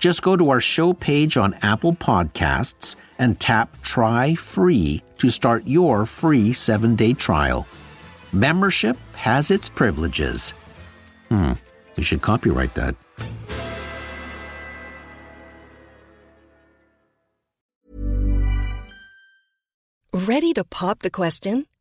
Just go to our show page on Apple Podcasts and tap Try Free to start your free seven day trial. Membership has its privileges. Hmm, you should copyright that. Ready to pop the question?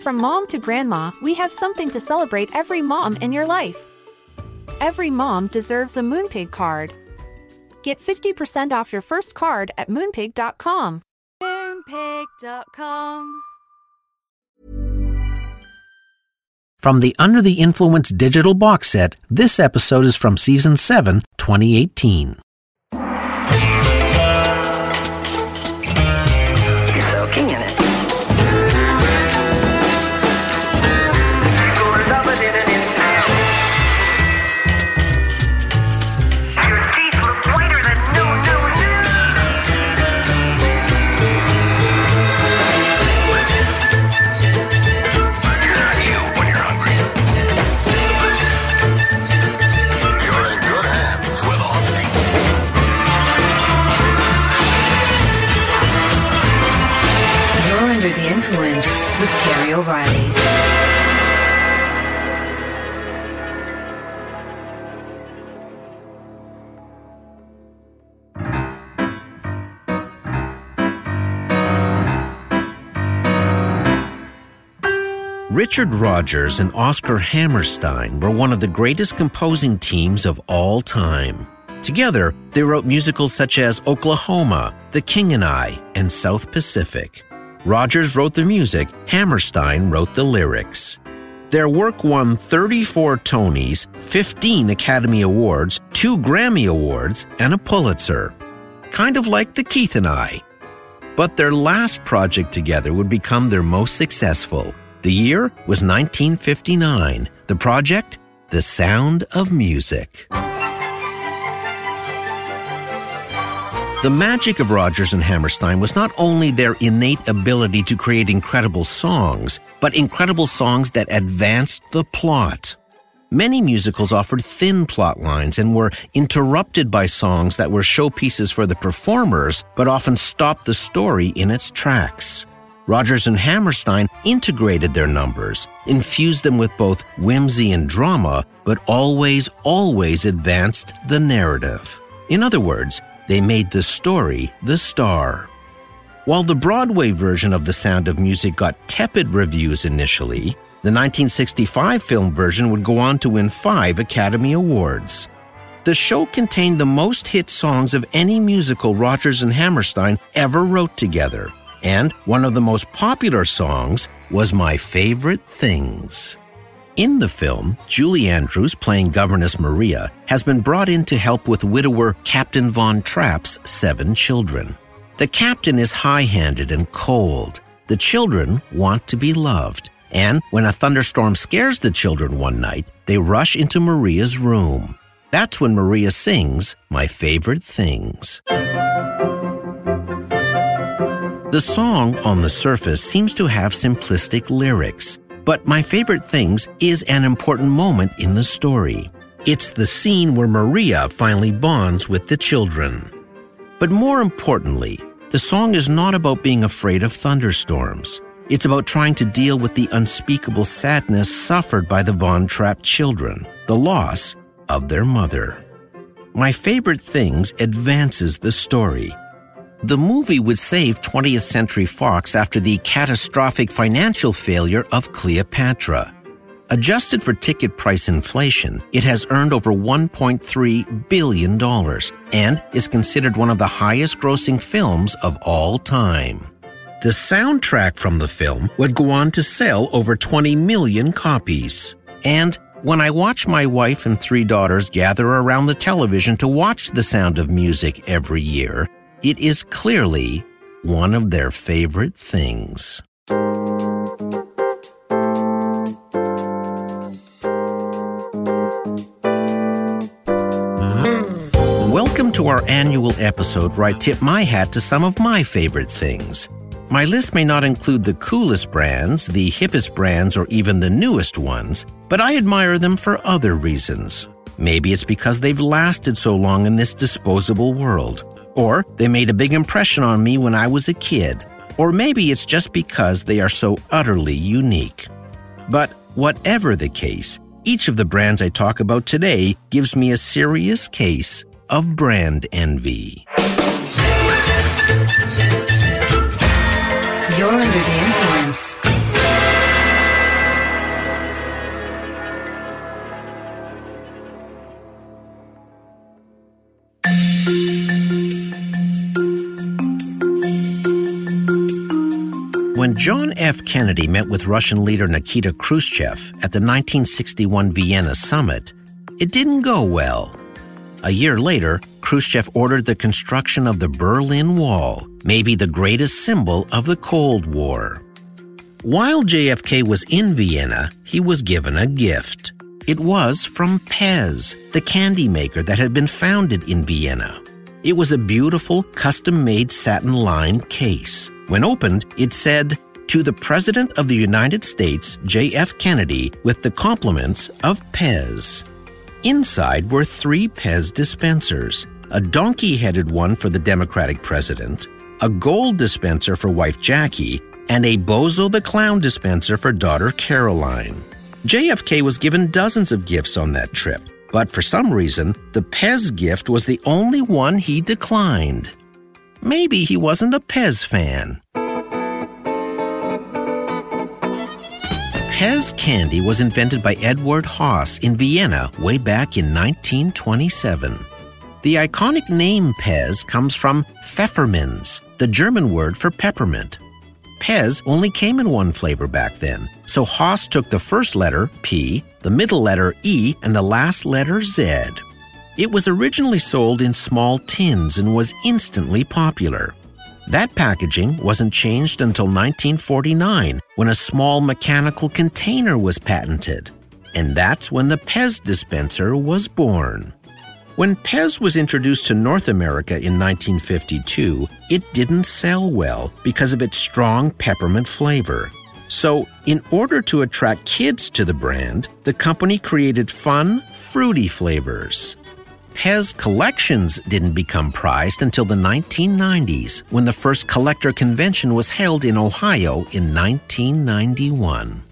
From mom to grandma, we have something to celebrate every mom in your life. Every mom deserves a Moonpig card. Get 50% off your first card at moonpig.com. Moonpig.com. From the Under the Influence digital box set, this episode is from Season 7, 2018. Richard Rodgers and Oscar Hammerstein were one of the greatest composing teams of all time. Together, they wrote musicals such as Oklahoma, The King and I, and South Pacific. Rodgers wrote the music, Hammerstein wrote the lyrics. Their work won 34 Tonys, 15 Academy Awards, 2 Grammy Awards, and a Pulitzer. Kind of like The Keith and I. But their last project together would become their most successful. The year was 1959. The project? The Sound of Music. The magic of Rodgers and Hammerstein was not only their innate ability to create incredible songs, but incredible songs that advanced the plot. Many musicals offered thin plot lines and were interrupted by songs that were showpieces for the performers, but often stopped the story in its tracks. Rodgers and Hammerstein integrated their numbers, infused them with both whimsy and drama, but always, always advanced the narrative. In other words, they made the story the star. While the Broadway version of The Sound of Music got tepid reviews initially, the 1965 film version would go on to win five Academy Awards. The show contained the most hit songs of any musical Rodgers and Hammerstein ever wrote together, and one of the most popular songs was My Favorite Things. In the film, Julie Andrews, playing Governess Maria, has been brought in to help with widower Captain Von Trapp's seven children. The captain is high handed and cold. The children want to be loved. And when a thunderstorm scares the children one night, they rush into Maria's room. That's when Maria sings My Favorite Things. The song, on the surface, seems to have simplistic lyrics, but My Favorite Things is an important moment in the story. It's the scene where Maria finally bonds with the children. But more importantly, the song is not about being afraid of thunderstorms. It's about trying to deal with the unspeakable sadness suffered by the Von Trapp children, the loss of their mother. My Favorite Things advances the story. The movie would save 20th Century Fox after the catastrophic financial failure of Cleopatra. Adjusted for ticket price inflation, it has earned over $1.3 billion and is considered one of the highest grossing films of all time. The soundtrack from the film would go on to sell over 20 million copies. And when I watch my wife and three daughters gather around the television to watch The Sound of Music every year, it is clearly one of their favorite things. Welcome to our annual episode where I tip my hat to some of my favorite things. My list may not include the coolest brands, the hippest brands, or even the newest ones, but I admire them for other reasons. Maybe it's because they've lasted so long in this disposable world. Or they made a big impression on me when I was a kid. Or maybe it's just because they are so utterly unique. But whatever the case, each of the brands I talk about today gives me a serious case of brand envy. You're under the influence. John F. Kennedy met with Russian leader Nikita Khrushchev at the 1961 Vienna summit, it didn't go well. A year later, Khrushchev ordered the construction of the Berlin Wall, maybe the greatest symbol of the Cold War. While JFK was in Vienna, he was given a gift. It was from Pez, the candy maker that had been founded in Vienna. It was a beautiful, custom made satin lined case. When opened, it said, To the President of the United States, J.F. Kennedy, with the compliments of Pez. Inside were three Pez dispensers a donkey headed one for the Democratic president, a gold dispenser for wife Jackie, and a Bozo the Clown dispenser for daughter Caroline. JFK was given dozens of gifts on that trip, but for some reason, the Pez gift was the only one he declined. Maybe he wasn't a Pez fan. Pez candy was invented by Edward Haas in Vienna way back in 1927. The iconic name Pez comes from Pfefferminz, the German word for peppermint. Pez only came in one flavor back then, so Haas took the first letter, P, the middle letter, E, and the last letter, Z. It was originally sold in small tins and was instantly popular. That packaging wasn't changed until 1949 when a small mechanical container was patented. And that's when the Pez dispenser was born. When Pez was introduced to North America in 1952, it didn't sell well because of its strong peppermint flavor. So, in order to attract kids to the brand, the company created fun, fruity flavors. Pez collections didn't become prized until the 1990s when the first collector convention was held in Ohio in 1991.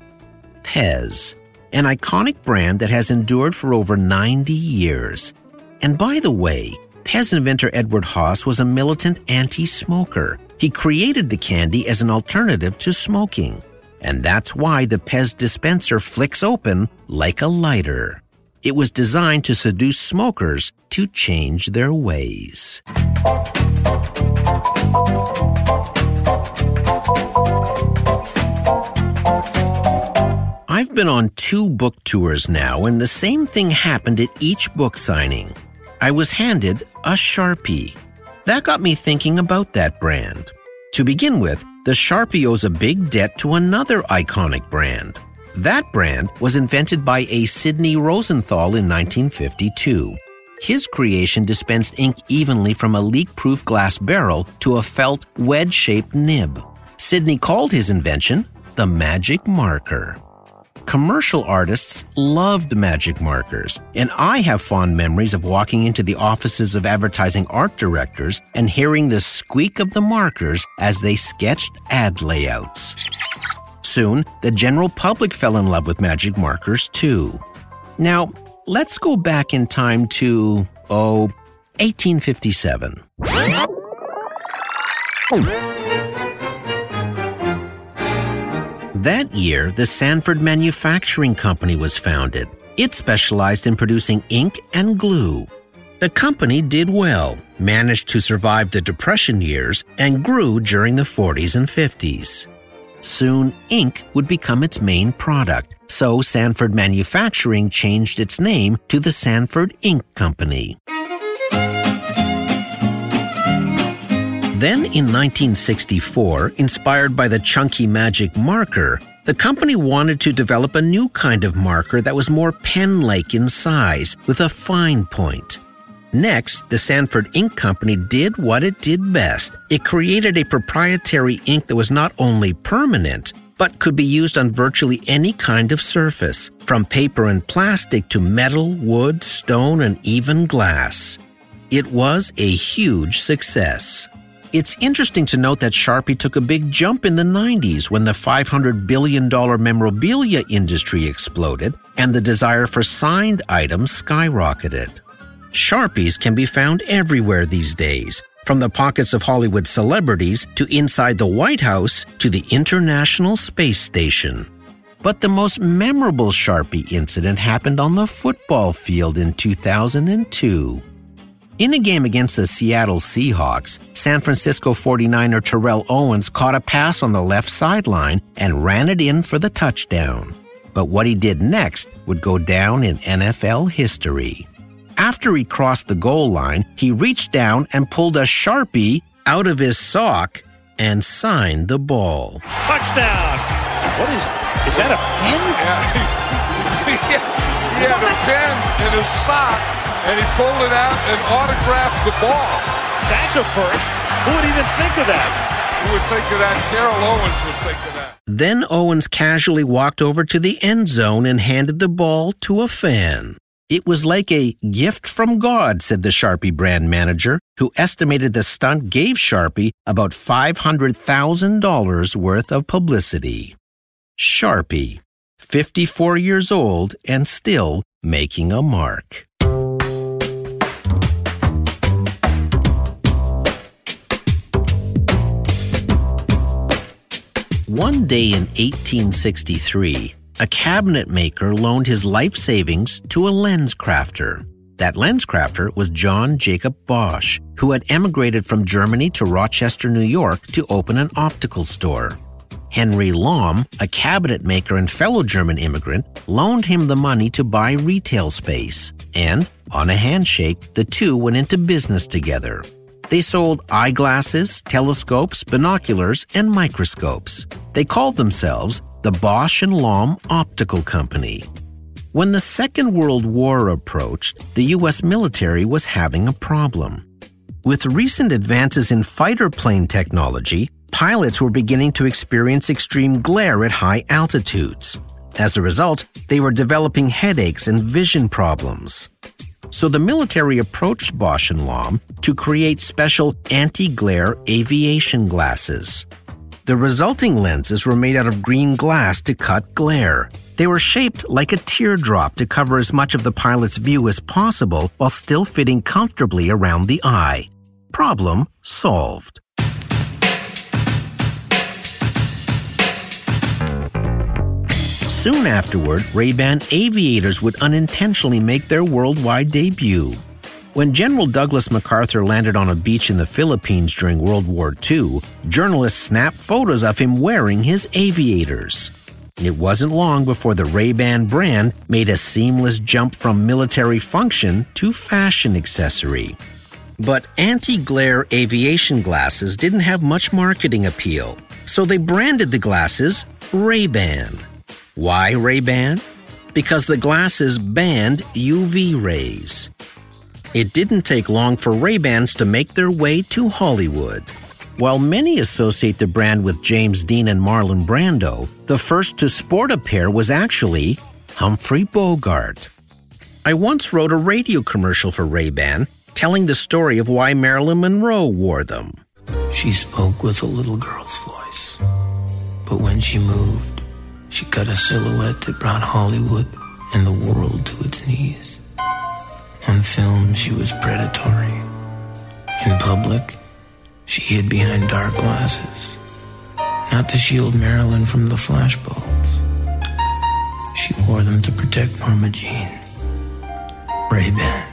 Pez, an iconic brand that has endured for over 90 years. And by the way, Pez inventor Edward Haas was a militant anti smoker. He created the candy as an alternative to smoking. And that's why the Pez dispenser flicks open like a lighter. It was designed to seduce smokers to change their ways. I've been on two book tours now, and the same thing happened at each book signing. I was handed a Sharpie. That got me thinking about that brand. To begin with, the Sharpie owes a big debt to another iconic brand. That brand was invented by a Sidney Rosenthal in 1952. His creation dispensed ink evenly from a leak proof glass barrel to a felt wedge shaped nib. Sidney called his invention the magic marker. Commercial artists loved magic markers, and I have fond memories of walking into the offices of advertising art directors and hearing the squeak of the markers as they sketched ad layouts. Soon, the general public fell in love with magic markers too. Now, let's go back in time to, oh, 1857. That year, the Sanford Manufacturing Company was founded. It specialized in producing ink and glue. The company did well, managed to survive the Depression years, and grew during the 40s and 50s. Soon, ink would become its main product, so Sanford Manufacturing changed its name to the Sanford Ink Company. Then in 1964, inspired by the chunky magic marker, the company wanted to develop a new kind of marker that was more pen like in size, with a fine point. Next, the Sanford Ink Company did what it did best. It created a proprietary ink that was not only permanent, but could be used on virtually any kind of surface, from paper and plastic to metal, wood, stone, and even glass. It was a huge success. It's interesting to note that Sharpie took a big jump in the 90s when the $500 billion memorabilia industry exploded and the desire for signed items skyrocketed. Sharpies can be found everywhere these days, from the pockets of Hollywood celebrities to inside the White House to the International Space Station. But the most memorable Sharpie incident happened on the football field in 2002. In a game against the Seattle Seahawks, San Francisco 49er Terrell Owens caught a pass on the left sideline and ran it in for the touchdown. But what he did next would go down in NFL history. After he crossed the goal line, he reached down and pulled a Sharpie out of his sock and signed the ball. Touchdown! What is is that a pen? Yeah. he had a pen in his sock, and he pulled it out and autographed the ball. That's a first. Who would even think of that? Who would think of that? Terrell Owens would think of that. Then Owens casually walked over to the end zone and handed the ball to a fan. It was like a gift from God, said the Sharpie brand manager, who estimated the stunt gave Sharpie about $500,000 worth of publicity. Sharpie, 54 years old and still making a mark. One day in 1863, a cabinet maker loaned his life savings to a lens crafter. That lens crafter was John Jacob Bausch, who had emigrated from Germany to Rochester, New York to open an optical store. Henry Lomb, a cabinet maker and fellow German immigrant, loaned him the money to buy retail space. And, on a handshake, the two went into business together. They sold eyeglasses, telescopes, binoculars, and microscopes. They called themselves the Bausch and Lomb Optical Company. When the Second World War approached, the U.S. military was having a problem. With recent advances in fighter plane technology, pilots were beginning to experience extreme glare at high altitudes. As a result, they were developing headaches and vision problems. So the military approached Bausch and Lomb to create special anti glare aviation glasses. The resulting lenses were made out of green glass to cut glare. They were shaped like a teardrop to cover as much of the pilot's view as possible while still fitting comfortably around the eye. Problem solved. Soon afterward, Ray-Ban aviators would unintentionally make their worldwide debut. When General Douglas MacArthur landed on a beach in the Philippines during World War II, journalists snapped photos of him wearing his aviators. It wasn't long before the Ray-Ban brand made a seamless jump from military function to fashion accessory. But anti-glare aviation glasses didn't have much marketing appeal, so they branded the glasses Ray-Ban. Why Ray-Ban? Because the glasses banned UV rays. It didn't take long for Ray-Bans to make their way to Hollywood. While many associate the brand with James Dean and Marlon Brando, the first to sport a pair was actually Humphrey Bogart. I once wrote a radio commercial for Ray-Ban telling the story of why Marilyn Monroe wore them. She spoke with a little girl's voice. But when she moved, she cut a silhouette that brought Hollywood and the world to its knees. On film, she was predatory. In public, she hid behind dark glasses, not to shield Marilyn from the flashbulbs. She wore them to protect Norma Jean. Ray-Ban.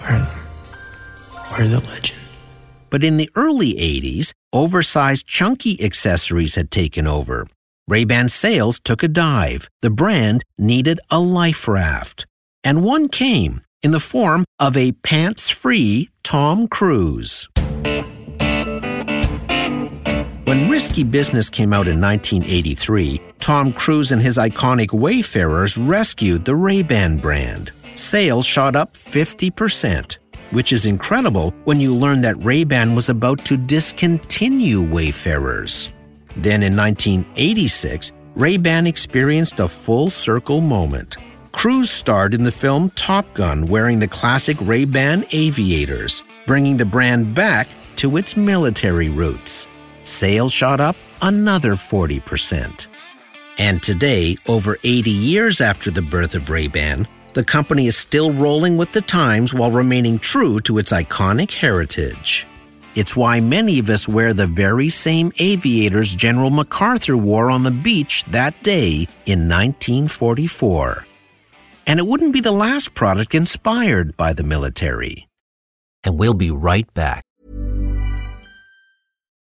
Wear them. Wear the legend. But in the early 80s, oversized chunky accessories had taken over. Ray-Ban sales took a dive. The brand needed a life raft. And one came in the form of a pants-free Tom Cruise. When Risky Business came out in 1983, Tom Cruise and his iconic Wayfarers rescued the Ray-Ban brand. Sales shot up 50%, which is incredible when you learn that Ray-Ban was about to discontinue Wayfarers. Then in 1986, Ray-Ban experienced a full circle moment. Cruise starred in the film Top Gun wearing the classic Ray-Ban aviators, bringing the brand back to its military roots. Sales shot up another 40%. And today, over 80 years after the birth of Ray-Ban, the company is still rolling with the times while remaining true to its iconic heritage. It's why many of us wear the very same aviators General MacArthur wore on the beach that day in 1944. And it wouldn't be the last product inspired by the military. And we'll be right back.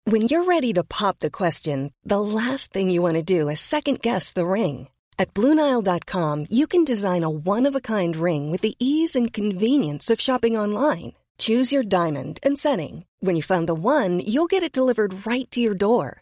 When you're ready to pop the question, the last thing you want to do is second guess the ring. At Bluenile.com, you can design a one of a kind ring with the ease and convenience of shopping online. Choose your diamond and setting. When you find the one, you'll get it delivered right to your door.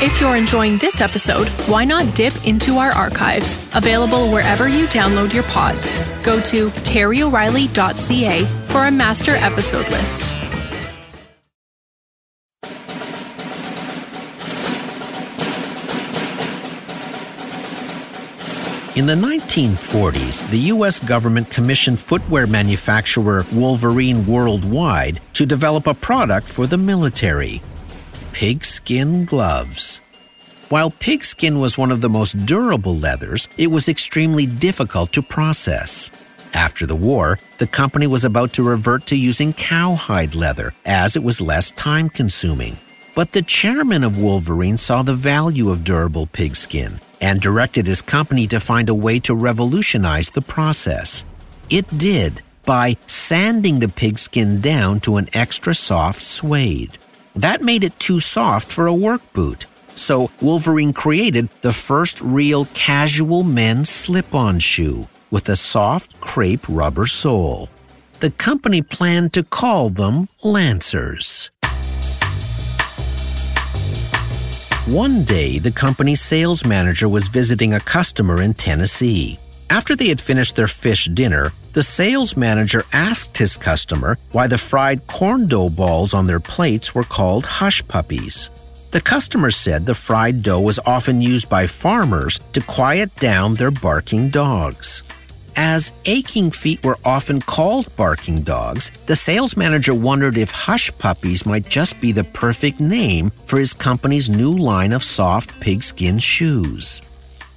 If you're enjoying this episode, why not dip into our archives, available wherever you download your pods. Go to terryoreilly.ca for a master episode list. In the 1940s, the U.S. government commissioned footwear manufacturer Wolverine Worldwide to develop a product for the military pigskin gloves. While pigskin was one of the most durable leathers, it was extremely difficult to process. After the war, the company was about to revert to using cowhide leather as it was less time consuming. But the chairman of Wolverine saw the value of durable pigskin and directed his company to find a way to revolutionize the process. It did by sanding the pigskin down to an extra soft suede. That made it too soft for a work boot. So Wolverine created the first real casual men's slip on shoe with a soft crepe rubber sole. The company planned to call them Lancers. One day, the company's sales manager was visiting a customer in Tennessee. After they had finished their fish dinner, the sales manager asked his customer why the fried corn dough balls on their plates were called hush puppies. The customer said the fried dough was often used by farmers to quiet down their barking dogs. As aching feet were often called barking dogs, the sales manager wondered if hush puppies might just be the perfect name for his company's new line of soft pigskin shoes.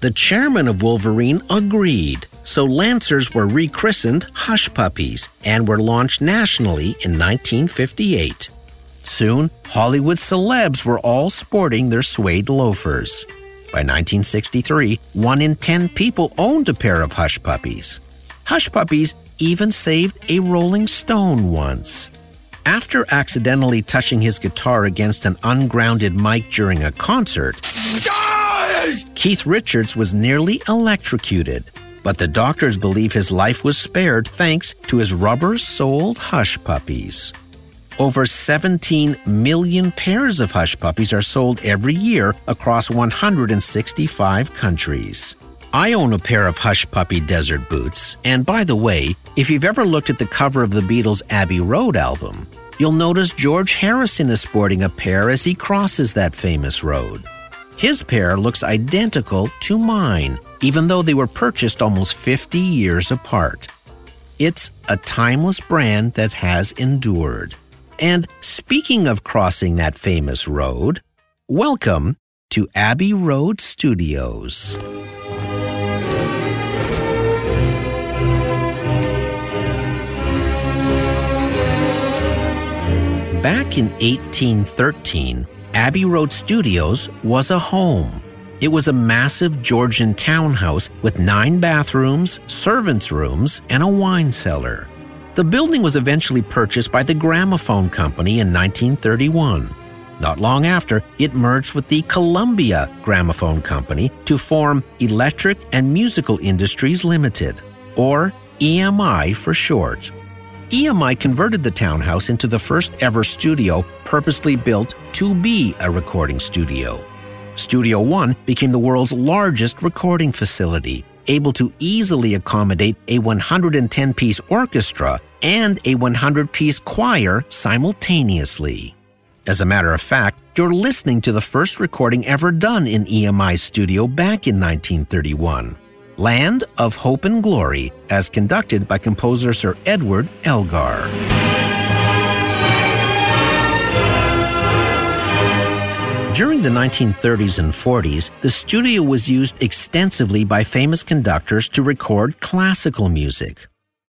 The chairman of Wolverine agreed, so Lancers were rechristened Hush Puppies and were launched nationally in 1958. Soon, Hollywood celebs were all sporting their suede loafers. By 1963, one in 10 people owned a pair of Hush Puppies. Hush Puppies even saved a Rolling Stone once. After accidentally touching his guitar against an ungrounded mic during a concert, Keith Richards was nearly electrocuted, but the doctors believe his life was spared thanks to his rubber soled hush puppies. Over 17 million pairs of hush puppies are sold every year across 165 countries. I own a pair of Hush Puppy desert boots, and by the way, if you've ever looked at the cover of the Beatles' Abbey Road album, you'll notice George Harrison is sporting a pair as he crosses that famous road. His pair looks identical to mine, even though they were purchased almost 50 years apart. It's a timeless brand that has endured. And speaking of crossing that famous road, welcome to Abbey Road Studios. Back in 1813, Abbey Road Studios was a home. It was a massive Georgian townhouse with nine bathrooms, servants' rooms, and a wine cellar. The building was eventually purchased by the Gramophone Company in 1931. Not long after, it merged with the Columbia Gramophone Company to form Electric and Musical Industries Limited, or EMI for short. EMI converted the townhouse into the first ever studio purposely built to be a recording studio. Studio One became the world's largest recording facility, able to easily accommodate a 110 piece orchestra and a 100 piece choir simultaneously. As a matter of fact, you're listening to the first recording ever done in EMI's studio back in 1931. Land of Hope and Glory, as conducted by composer Sir Edward Elgar. During the 1930s and 40s, the studio was used extensively by famous conductors to record classical music.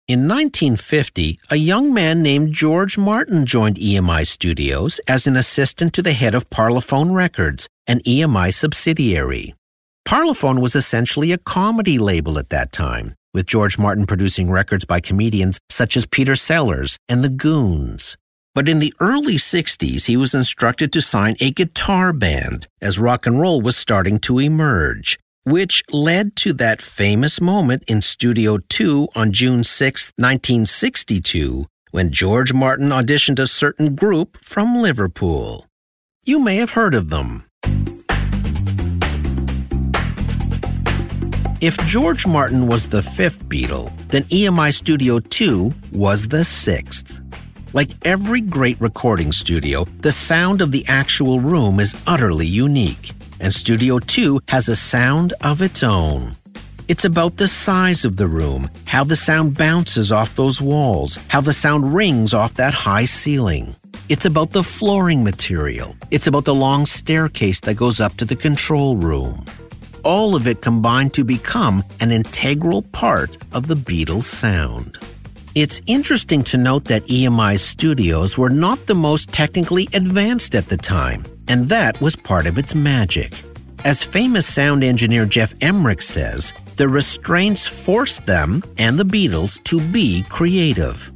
In 1950, a young man named George Martin joined EMI Studios as an assistant to the head of Parlophone Records, an EMI subsidiary. Parlophone was essentially a comedy label at that time, with George Martin producing records by comedians such as Peter Sellers and the Goons. But in the early 60s, he was instructed to sign a guitar band as rock and roll was starting to emerge, which led to that famous moment in Studio 2 on June 6, 1962, when George Martin auditioned a certain group from Liverpool. You may have heard of them. If George Martin was the fifth Beatle, then EMI Studio 2 was the sixth. Like every great recording studio, the sound of the actual room is utterly unique, and Studio 2 has a sound of its own. It's about the size of the room, how the sound bounces off those walls, how the sound rings off that high ceiling. It's about the flooring material. It's about the long staircase that goes up to the control room. All of it combined to become an integral part of the Beatles' sound. It's interesting to note that EMI studios were not the most technically advanced at the time, and that was part of its magic. As famous sound engineer Geoff Emerick says, the restraints forced them and the Beatles to be creative.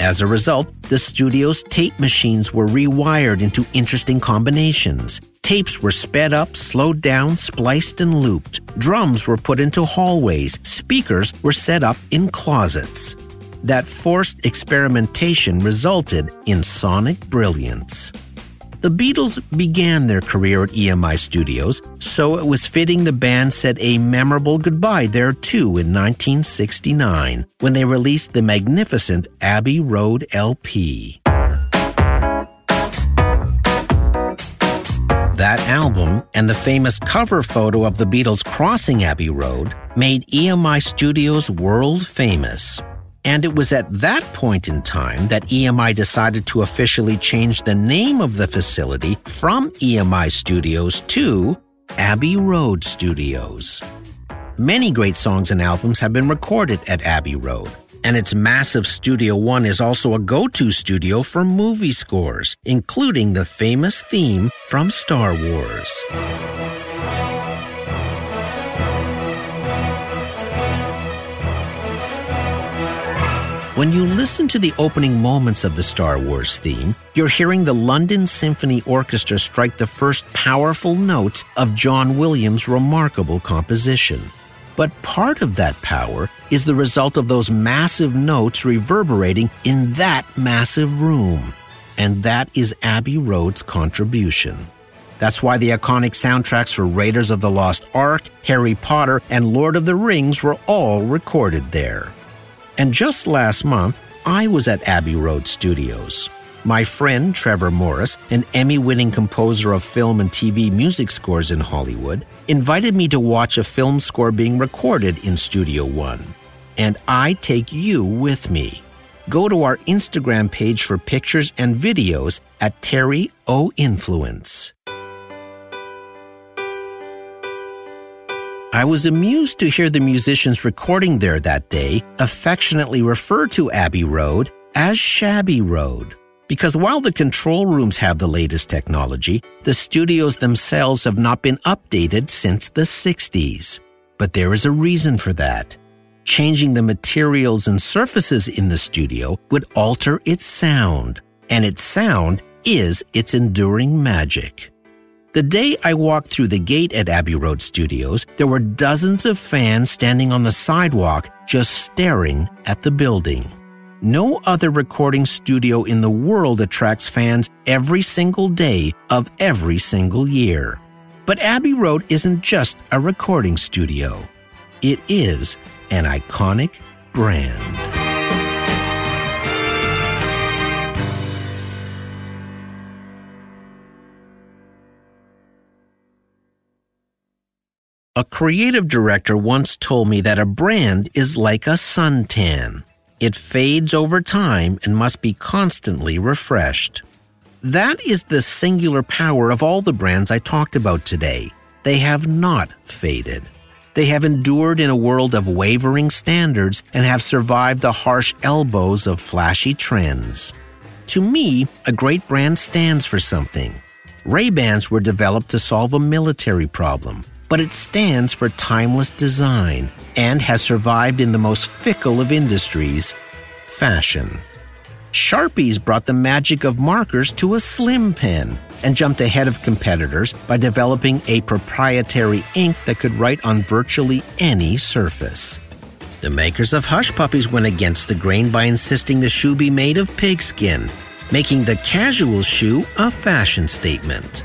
As a result, the studio's tape machines were rewired into interesting combinations. Tapes were sped up, slowed down, spliced, and looped. Drums were put into hallways. Speakers were set up in closets. That forced experimentation resulted in sonic brilliance. The Beatles began their career at EMI Studios, so it was fitting the band said a memorable goodbye there too in 1969 when they released the magnificent Abbey Road LP. That album and the famous cover photo of the Beatles crossing Abbey Road made EMI Studios world famous. And it was at that point in time that EMI decided to officially change the name of the facility from EMI Studios to Abbey Road Studios. Many great songs and albums have been recorded at Abbey Road, and its massive Studio One is also a go to studio for movie scores, including the famous theme from Star Wars. When you listen to the opening moments of the Star Wars theme, you're hearing the London Symphony Orchestra strike the first powerful notes of John Williams' remarkable composition. But part of that power is the result of those massive notes reverberating in that massive room. And that is Abbey Road's contribution. That's why the iconic soundtracks for Raiders of the Lost Ark, Harry Potter, and Lord of the Rings were all recorded there. And just last month, I was at Abbey Road Studios. My friend Trevor Morris, an Emmy winning composer of film and TV music scores in Hollywood, invited me to watch a film score being recorded in Studio One. And I take you with me. Go to our Instagram page for pictures and videos at Terry O Influence. I was amused to hear the musicians recording there that day affectionately refer to Abbey Road as Shabby Road. Because while the control rooms have the latest technology, the studios themselves have not been updated since the 60s. But there is a reason for that. Changing the materials and surfaces in the studio would alter its sound, and its sound is its enduring magic. The day I walked through the gate at Abbey Road Studios, there were dozens of fans standing on the sidewalk just staring at the building. No other recording studio in the world attracts fans every single day of every single year. But Abbey Road isn't just a recording studio, it is an iconic brand. A creative director once told me that a brand is like a suntan. It fades over time and must be constantly refreshed. That is the singular power of all the brands I talked about today. They have not faded. They have endured in a world of wavering standards and have survived the harsh elbows of flashy trends. To me, a great brand stands for something. Ray-Bans were developed to solve a military problem, but it stands for timeless design and has survived in the most fickle of industries, fashion. Sharpies brought the magic of markers to a slim pen and jumped ahead of competitors by developing a proprietary ink that could write on virtually any surface. The makers of Hush Puppies went against the grain by insisting the shoe be made of pigskin, making the casual shoe a fashion statement.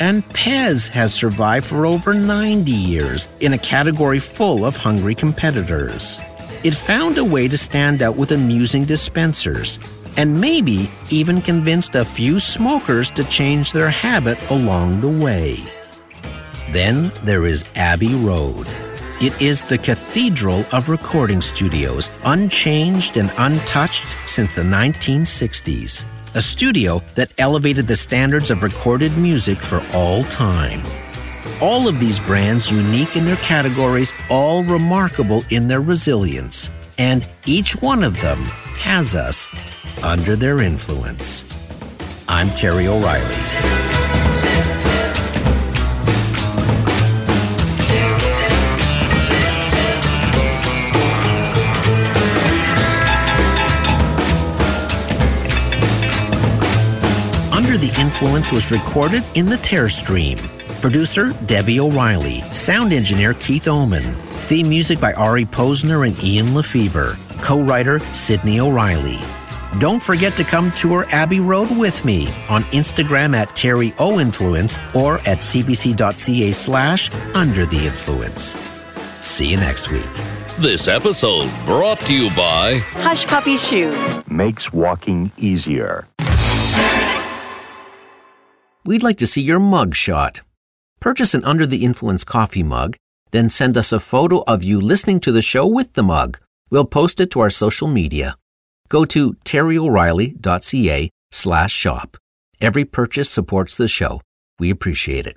And Pez has survived for over 90 years in a category full of hungry competitors. It found a way to stand out with amusing dispensers, and maybe even convinced a few smokers to change their habit along the way. Then there is Abbey Road. It is the cathedral of recording studios, unchanged and untouched since the 1960s. A studio that elevated the standards of recorded music for all time. All of these brands unique in their categories, all remarkable in their resilience, and each one of them has us under their influence. I'm Terry O'Reilly. Influence was recorded in the Tear Stream. Producer Debbie O'Reilly. Sound engineer Keith Oman. Theme music by Ari Posner and Ian LeFeuvre. Co writer Sydney O'Reilly. Don't forget to come tour Abbey Road with me on Instagram at Terry O Influence or at cbc.ca slash under the influence. See you next week. This episode brought to you by Hush Puppy Shoes. Makes walking easier. We'd like to see your mug shot. Purchase an Under the Influence coffee mug, then send us a photo of you listening to the show with the mug. We'll post it to our social media. Go to terryoreilly.ca slash shop. Every purchase supports the show. We appreciate it.